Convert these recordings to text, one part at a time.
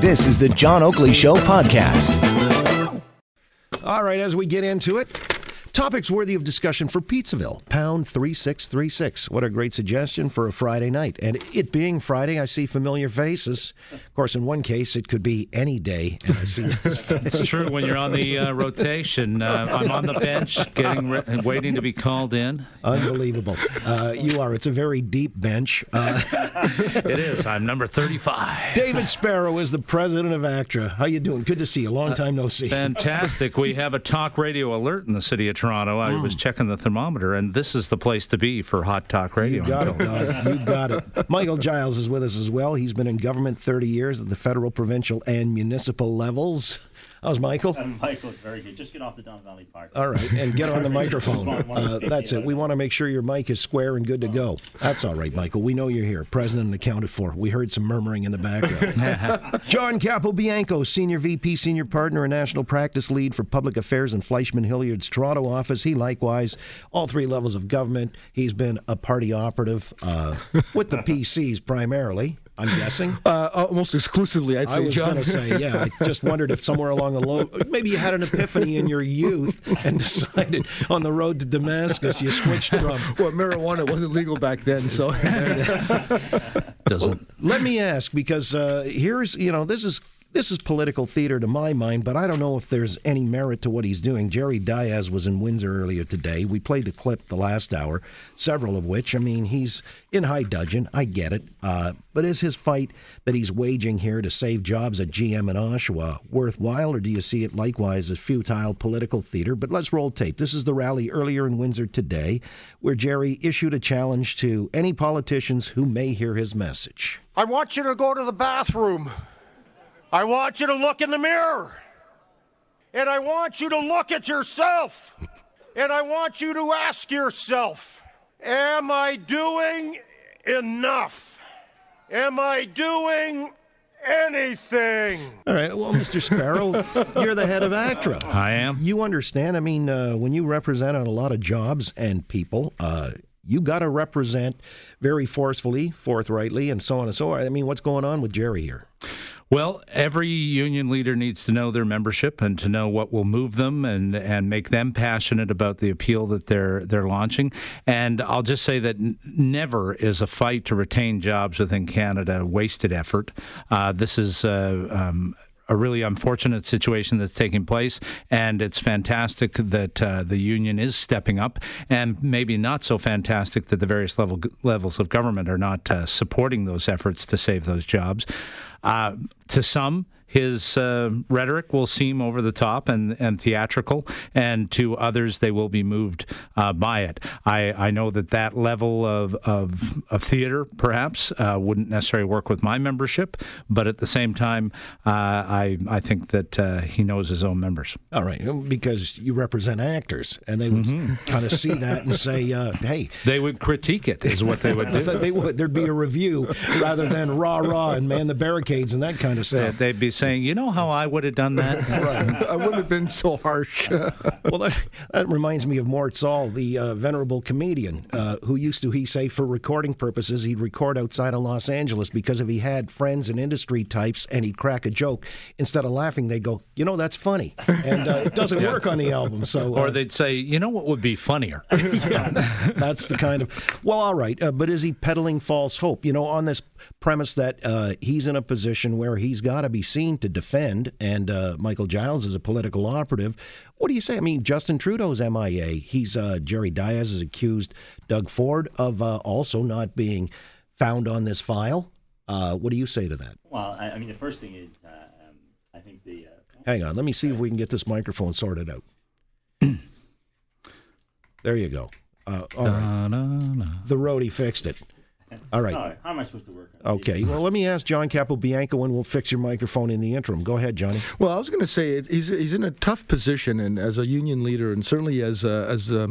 This is the John Oakley Show podcast. All right, as we get into it, topics worthy of discussion for Pizzaville, pound 3636. What a great suggestion for a Friday night. And it being Friday, I see familiar faces. Of course, in one case, it could be any day, and I see this face. It's true when you're on the uh, rotation. Uh, I'm on the bench, getting re- waiting to be called in. Unbelievable. Uh, you are. It's a very deep bench. Uh, It is. I'm number 35. David Sparrow is the president of ACTRA. How you doing? Good to see you. Long time no see. Fantastic. We have a talk radio alert in the city of Toronto. I was mm. checking the thermometer, and this is the place to be for hot talk radio. You got it. You got it. Michael Giles is with us as well. He's been in government 30 years at the federal, provincial, and municipal levels. How's Michael? And Michael's very good. Just get off the Don Valley Park. All right, and get on the microphone. One- one Uh, that's it. We want to make sure your mic is square and good to go. That's all right, Michael. We know you're here. President and accounted for. We heard some murmuring in the background. John Capobianco, Senior VP, Senior Partner, and National Practice Lead for Public Affairs in Fleishman-Hillard's Toronto office. He likewise, all three levels of government. He's been a party operative uh, with the PCs primarily. I'm guessing. Uh, almost exclusively, I'd say. I was going to say, yeah. I just wondered if somewhere along the road, maybe you had an epiphany in your youth and decided on the road to Damascus you switched from. well, marijuana wasn't legal back then, so Doesn't Let me ask, because uh, here's, you know, this is this is political theater to my mind, but I don't know if there's any merit to what he's doing. Jerry Dias was in Windsor earlier today. We played the clip the last hour, several of which, I mean, he's in high dudgeon. I get it. Uh, but is his fight that he's waging here to save jobs at GM in Oshawa worthwhile, or do you see it likewise as futile political theater? But let's roll tape. This is the rally earlier in Windsor today, where Jerry issued a challenge to any politicians who may hear his message. I want you to go to the bathroom. I want you to look in the mirror. And I want you to look at yourself. And I want you to ask yourself Am I doing enough? Am I doing anything? All right. Well, Mr. Sparrow, you're the head of ACTRA. I am. You understand. I mean, uh, when you represent a lot of jobs and people, uh, you got to represent very forcefully, forthrightly, and so on and so on. I mean, what's going on with Jerry here? Well, every union leader needs to know their membership and to know what will move them and, and make them passionate about the appeal that they're they're launching. And I'll just say that n- never is a fight to retain jobs within Canada wasted effort. Uh, this is. Uh, um, a really unfortunate situation that's taking place, and it's fantastic that uh, the union is stepping up, and maybe not so fantastic that the various level levels of government are not uh, supporting those efforts to save those jobs. Uh, to some, his uh, rhetoric will seem over the top and, and theatrical, and to others, they will be moved uh, by it. I, I know that that level of, of, of theater, perhaps, uh, wouldn't necessarily work with my membership, but at the same time, uh, I, I think that uh, he knows his own members. All right, because you represent actors, and they would kind of see that and say, uh, "Hey." They would critique it, is what they would do. They would. There'd be a review rather than rah rah and man the barricades and that kind of stuff. They'd be saying, you know how I would have done that? right. I wouldn't have been so harsh. Well, that, that reminds me of Mort Sahl, the uh, venerable comedian, uh, who used to, he say, for recording purposes, he'd record outside of Los Angeles because if he had friends and industry types and he'd crack a joke, instead of laughing, they'd go, you know, that's funny. And uh, it doesn't work on the album. So, uh, Or they'd say, you know what would be funnier? yeah, that's the kind of. Well, all right, uh, but is he peddling false hope? You know, on this premise that uh, he's in a position where he's got to be seen to defend, and uh, Michael Giles is a political operative. What do you say? I mean, Justin Trudeau's MIA. He's uh, Jerry Dias has accused Doug Ford of uh, also not being found on this file. Uh, what do you say to that? Well, I, I mean, the first thing is, uh, um, I think the. Uh, Hang on, let me see if we can get this microphone sorted out. there you go. Uh, all right. Da-na-na. The roadie fixed it. All right. No, how am I supposed to work? on? Okay. Well, let me ask John Capobianco, and we'll fix your microphone in the interim. Go ahead, Johnny. Well, I was going to say he's he's in a tough position, and as a union leader, and certainly as a, as a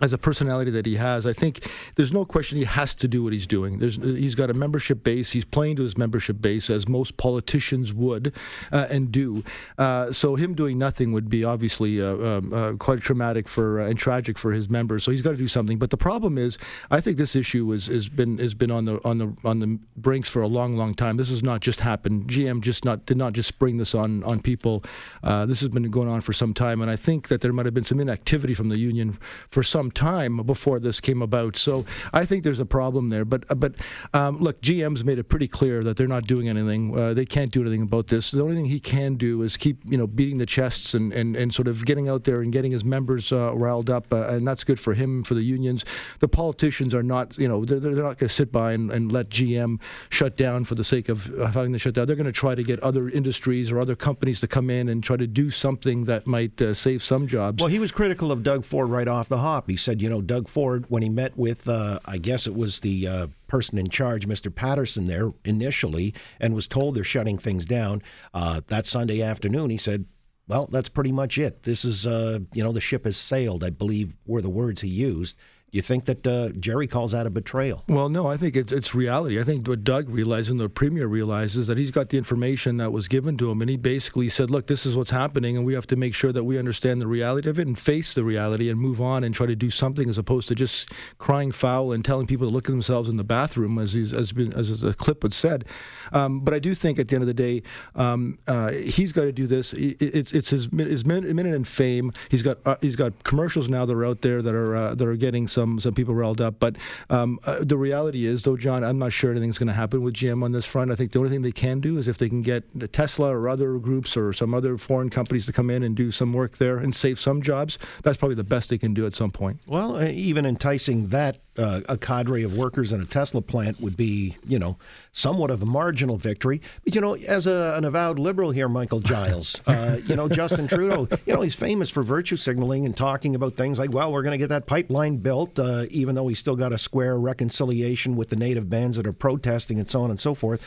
as a personality that he has, I think there's no question he has to do what he's doing. There's, he's got a membership base. He's playing to his membership base, as most politicians would uh, and do. Uh, so him doing nothing would be obviously uh, um, uh, quite traumatic for uh, and tragic for his members. So he's got to do something. But the problem is, I think this issue is has been has been on the on the on the brinks for a long, long time. This has not just happened. GM just not did not just spring this on on people. Uh, this has been going on for some time, and I think that there might have been some inactivity from the union for some time before this came about. So I think there's a problem there. But but um, look, GM's made it pretty clear that they're not doing anything. Uh, they can't do anything about this. The only thing he can do is keep you know beating the chests and, and, and sort of getting out there and getting his members uh, riled up, uh, and that's good for him for the unions. The politicians are not you know they're, they're not going to sit by and, and let GM shut down for the sake of having to shut down. They're going to try to get other industries or other companies to come in and try to do something that might uh, save some jobs. Well, he was critical of Doug Ford right off the hop. He said, you know, Doug Ford, when he met with, uh, I guess it was the uh, person in charge, Mr. Patterson, there initially, and was told they're shutting things down uh, that Sunday afternoon, he said, well, that's pretty much it. This is, uh, you know, the ship has sailed, I believe were the words he used. You think that uh, Jerry calls that a betrayal? Well, no, I think it's, it's reality. I think what Doug realizes and the premier realizes that he's got the information that was given to him, and he basically said, "Look, this is what's happening, and we have to make sure that we understand the reality of it and face the reality and move on and try to do something as opposed to just crying foul and telling people to look at themselves in the bathroom, as he's, as, been, as the clip had said." Um, but I do think at the end of the day, um, uh, he's got to do this. It- It's it's his, his minute in fame. He's got uh, he's got commercials now that are out there that are uh, that are getting some some people riled up. But um, uh, the reality is, though, John, I'm not sure anything's going to happen with GM on this front. I think the only thing they can do is if they can get the Tesla or other groups or some other foreign companies to come in and do some work there and save some jobs. That's probably the best they can do at some point. Well, uh, even enticing that uh, a cadre of workers in a Tesla plant would be, you know, somewhat of a marginal victory. But you know, as a, an avowed liberal here, Michael Giles, uh, you know, Justin Trudeau, you know, he's famous for virtue signaling and talking about things like, well, we're going to get that pipeline built, uh, even though he's still got a square reconciliation with the native bands that are protesting and so on and so forth.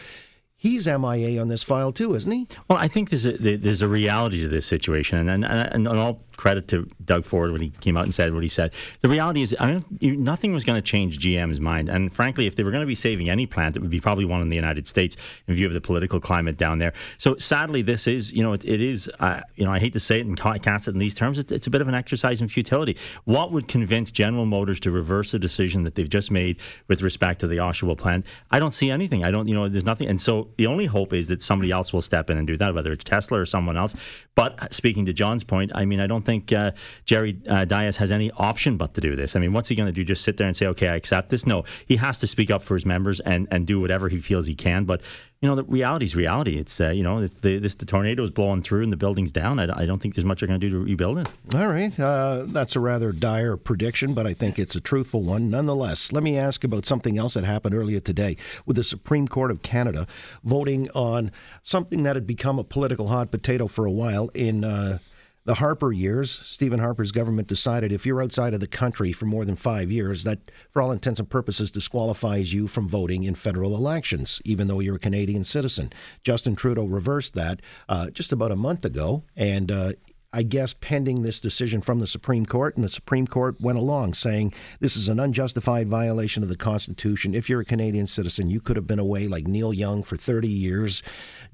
He's MIA on this file too, isn't he? Well, I think there's a there's a reality to this situation, and and, and, and all credit to Doug Ford when he came out and said what he said. The reality is, I mean, nothing was going to change GM's mind, and frankly, if they were going to be saving any plant, it would be probably one in the United States in view of the political climate down there. So sadly, this is you know it, it is uh, you know I hate to say it and cast it in these terms, it's, it's a bit of an exercise in futility. What would convince General Motors to reverse a decision that they've just made with respect to the Oshawa plant? I don't see anything. I don't you know there's nothing, and so the only hope is that somebody else will step in and do that, whether it's Tesla or someone else. But speaking to John's point, I mean, I don't think uh, Jerry uh, Dias has any option but to do this. I mean, what's he going to do? Just sit there and say, okay, I accept this? No, he has to speak up for his members and, and do whatever he feels he can. But, you know, the reality is reality. It's, uh, you know, it's the, this, the tornado is blowing through and the building's down. I, I don't think there's much they're going to do to rebuild it. All right. Uh, that's a rather dire prediction, but I think it's a truthful one nonetheless. Let me ask about something else that happened earlier today with the Supreme Court of Canada voting on something that had become a political hot potato for a while in. Uh, the Harper years, Stephen Harper's government decided if you're outside of the country for more than five years, that for all intents and purposes disqualifies you from voting in federal elections, even though you're a Canadian citizen. Justin Trudeau reversed that uh, just about a month ago, and uh, I guess, pending this decision from the Supreme Court. And the Supreme Court went along saying this is an unjustified violation of the Constitution. If you're a Canadian citizen, you could have been away like Neil Young for 30 years,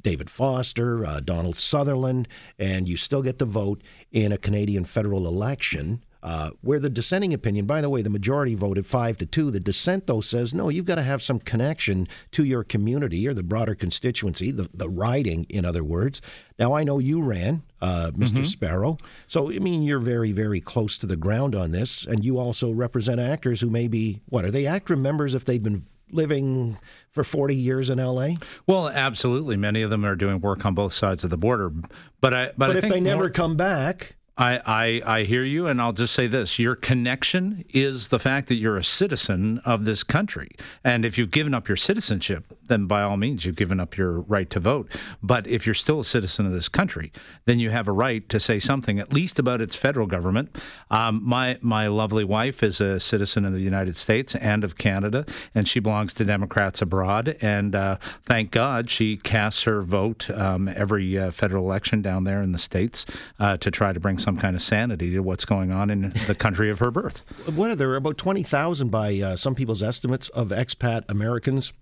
David Foster, uh, Donald Sutherland, and you still get to vote in a Canadian federal election. Uh, where the dissenting opinion, by the way, the majority voted five to two. The dissent, though, says no, you've got to have some connection to your community or the broader constituency, the, the riding, in other words. Now, I know you ran, uh, mister Sparrow. So, I mean, you're very, very close to the ground on this. And you also represent actors who may be, what, are they actor members if they've been living for 40 years in L.A.? Well, absolutely. Many of them are doing work on both sides of the border. But I, but, But I if they never more- come back, I, I, I hear you, and I'll just say this: your connection is the fact that you're a citizen of this country, and if you've given up your citizenship, then by all means you've given up your right to vote. But if you're still a citizen of this country, then you have a right to say something, at least about its federal government. Um, my my lovely wife is a citizen of the United States and of Canada, and she belongs to Democrats abroad. And uh, thank God she casts her vote um, every uh, federal election down there in the states uh, to try to bring some kind of sanity to what's going on in the country of her birth. What are there about twenty thousand by uh, some people's estimates of expat Americans?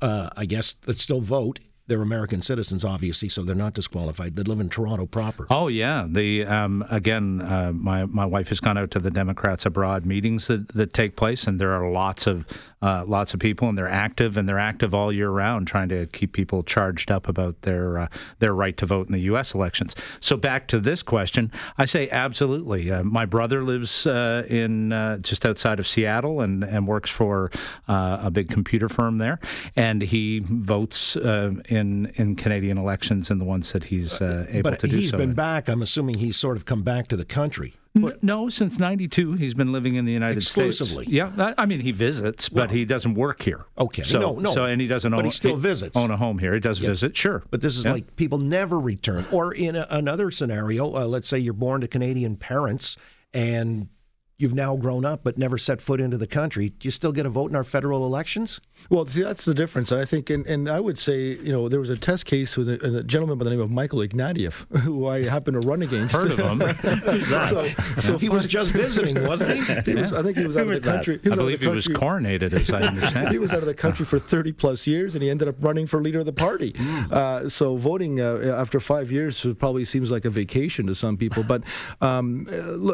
Uh, I guess that still vote they're American citizens, obviously, so they're not disqualified. They live in Toronto proper. Oh yeah, the um, again, uh, my my wife has gone out to the Democrats abroad meetings that, that take place, and there are lots of uh, lots of people, and they're active, and they're active all year round, trying to keep people charged up about their uh, their right to vote in the U.S. elections. So back to this question, I say absolutely. Uh, my brother lives uh, in uh, just outside of Seattle and and works for a big computer firm there, and he votes in in Canadian elections and the ones that he's uh, able to do But he's so. been in. back. I'm assuming he's sort of come back to the country. But, no, since '92, he's been living in the United exclusively. States. Exclusively. Yeah, I mean he visits, but well, he doesn't work here. Okay, so, no, no, so and he doesn't but own. he still visits. Own a home here. He does yeah. visit, sure. But this is yeah. like people never return. Or in a, another scenario, uh, let's say you're born to Canadian parents and you've now grown up but never set foot into the country, do you still get a vote in our federal elections? Well, see, that's the difference. And I think, and, and I would say, you know, there was a test case with a, a gentleman by the name of Michael Ignatieff, who I happened to run against. Heard of him? so, so he was just visiting, wasn't he? he was, I think he was out of the country. I believe he was coronated, as I understand. he was out of the country for 30 plus years, and he ended up running for leader of the party. Hmm. Uh, so voting uh, after five years probably seems like a vacation to some people, but um,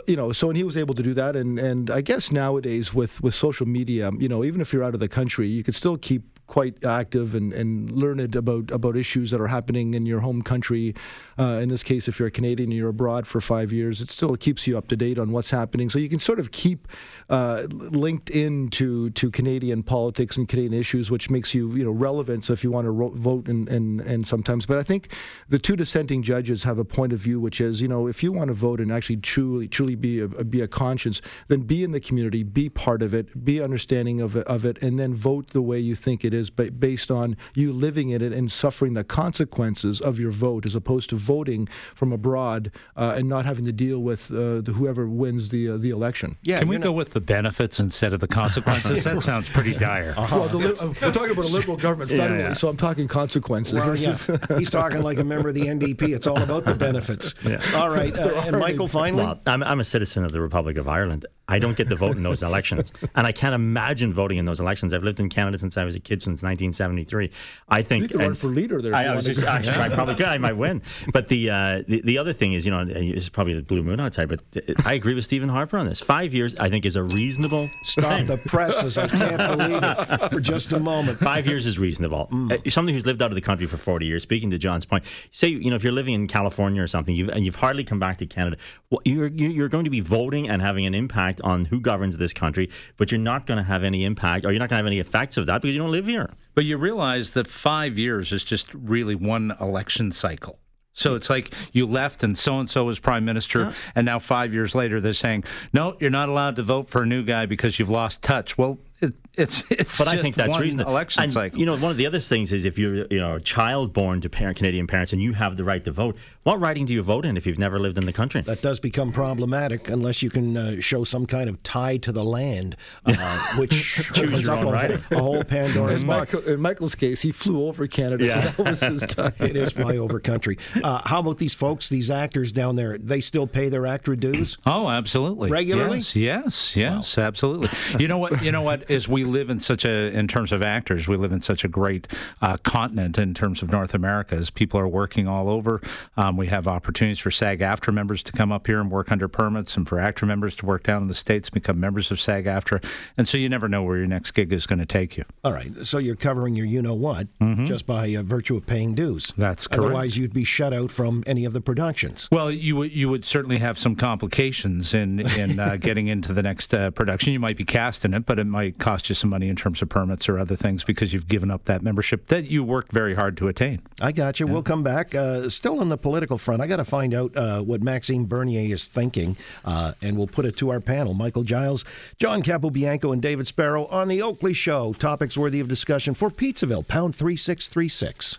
you know, so and he was able to do that, and and I guess nowadays with with social media, you know, even if you're out of the country, you could still keep quite active and, and learned about, about issues that are happening in your home country. Uh, in this case, if you're a Canadian and you're abroad for five years, it still keeps you up to date on what's happening. So you can sort of keep uh, linked into to Canadian politics and Canadian issues, which makes you you know relevant. So if you want to ro- vote and, and and sometimes, but I think the two dissenting judges have a point of view, which is you know if you want to vote and actually truly truly be a, be a conscience, then be in the community, be part of it, be understanding of of it, and then vote the way you think it is is based on you living in it and suffering the consequences of your vote, as opposed to voting from abroad uh, and not having to deal with uh, the, whoever wins the uh, the election. Yeah, can we not... go with the benefits instead of the consequences? that sounds pretty dire. Uh-huh. Well, li- we're talking about a liberal government federally, yeah, yeah. so I'm talking consequences. Well, yeah. He's talking like a member of the NDP. It's all about the benefits. Yeah. All right, uh, and Michael, finally, well, I'm, I'm a citizen of the Republic of Ireland. I don't get to vote in those elections, and I can't imagine voting in those elections. I've lived in Canada since I was a kid, since 1973. I think you could run for leader there. I, I, was just, actually, I probably could. I might win. But the, uh, the the other thing is, you know, this is probably the blue moon outside, but I agree with Stephen Harper on this. Five years, I think, is a reasonable. Stop thing. the presses! I can't believe it for just a moment. Five years is reasonable. Mm. Uh, somebody who's lived out of the country for 40 years. Speaking to John's point, say you know if you're living in California or something, you've, and you've hardly come back to Canada, well, you're you're going to be voting and having an impact on who governs this country, but you're not going to have any impact or you're not going to have any effects of that because you don't live here. But you realize that five years is just really one election cycle. So it's like you left and so and so was prime minister, yeah. and now five years later they're saying, no, you're not allowed to vote for a new guy because you've lost touch. Well, it, it's it's but I think that's reasonable. Election and, cycle. You know, one of the other things is if you're you know a child born to parent, Canadian parents and you have the right to vote, what writing do you vote in if you've never lived in the country? That does become problematic unless you can uh, show some kind of tie to the land, uh, which opens up a, a, whole Pandora's box. Michael, in Michael's case, he flew over Canada, yeah. so that was his tie. it is fly over country. Uh, how about these folks, these actors down there? They still pay their actor dues? Oh, absolutely. Regularly? Yes, yes, yes, wow. absolutely. You know what? You know what? Is we live in such a, in terms of actors, we live in such a great uh, continent in terms of North America. As people are working all over, um, we have opportunities for SAG-AFTRA members to come up here and work under permits, and for actor members to work down in the states, become members of SAG-AFTRA. And so you never know where your next gig is going to take you. All right, so you're covering your you know what mm-hmm. just by uh, virtue of paying dues. That's correct. Otherwise, you'd be shut out from any of the productions. Well, you would you would certainly have some complications in in uh, getting into the next uh, production. You might be cast in it, but it might cost you some money in terms of permits or other things because you've given up that membership that you worked very hard to attain. I got you. Yeah. We'll come back. Uh, still on the political front, I got to find out uh, what Maxime Bernier is thinking, uh, and we'll put it to our panel. Michael Giles, John Capobianco, and David Sparrow on The Oakley Show. Topics worthy of discussion for Pizzaville, pound 3636.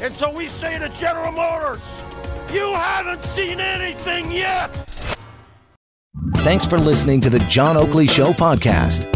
And so we say to General Motors, you haven't seen anything yet. Thanks for listening to the John Oakley Show podcast.